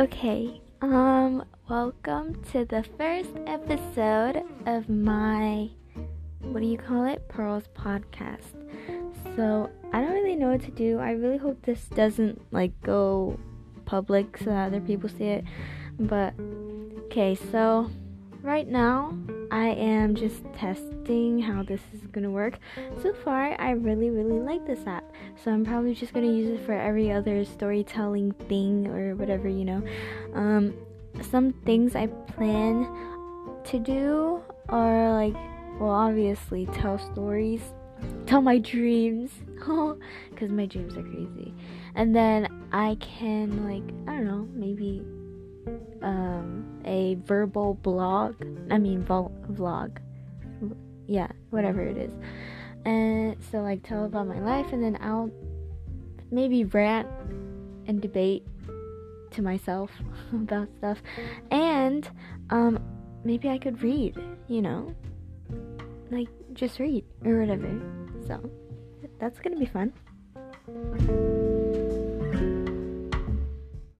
Okay, um, welcome to the first episode of my, what do you call it? Pearls podcast. So, I don't really know what to do. I really hope this doesn't, like, go public so that other people see it. But, okay, so right now I am just testing how this is gonna work. So far, I really, really like this app. So I'm probably just gonna use it for every other storytelling thing or whatever, you know. Um, some things I plan to do are like, well, obviously, tell stories, tell my dreams, because my dreams are crazy. And then I can, like, I don't know, maybe a verbal blog. I mean, vlog. Yeah, whatever it is. And so, like, tell about my life, and then I'll maybe rant and debate to myself about stuff. And um, maybe I could read, you know, like just read or whatever. So that's gonna be fun.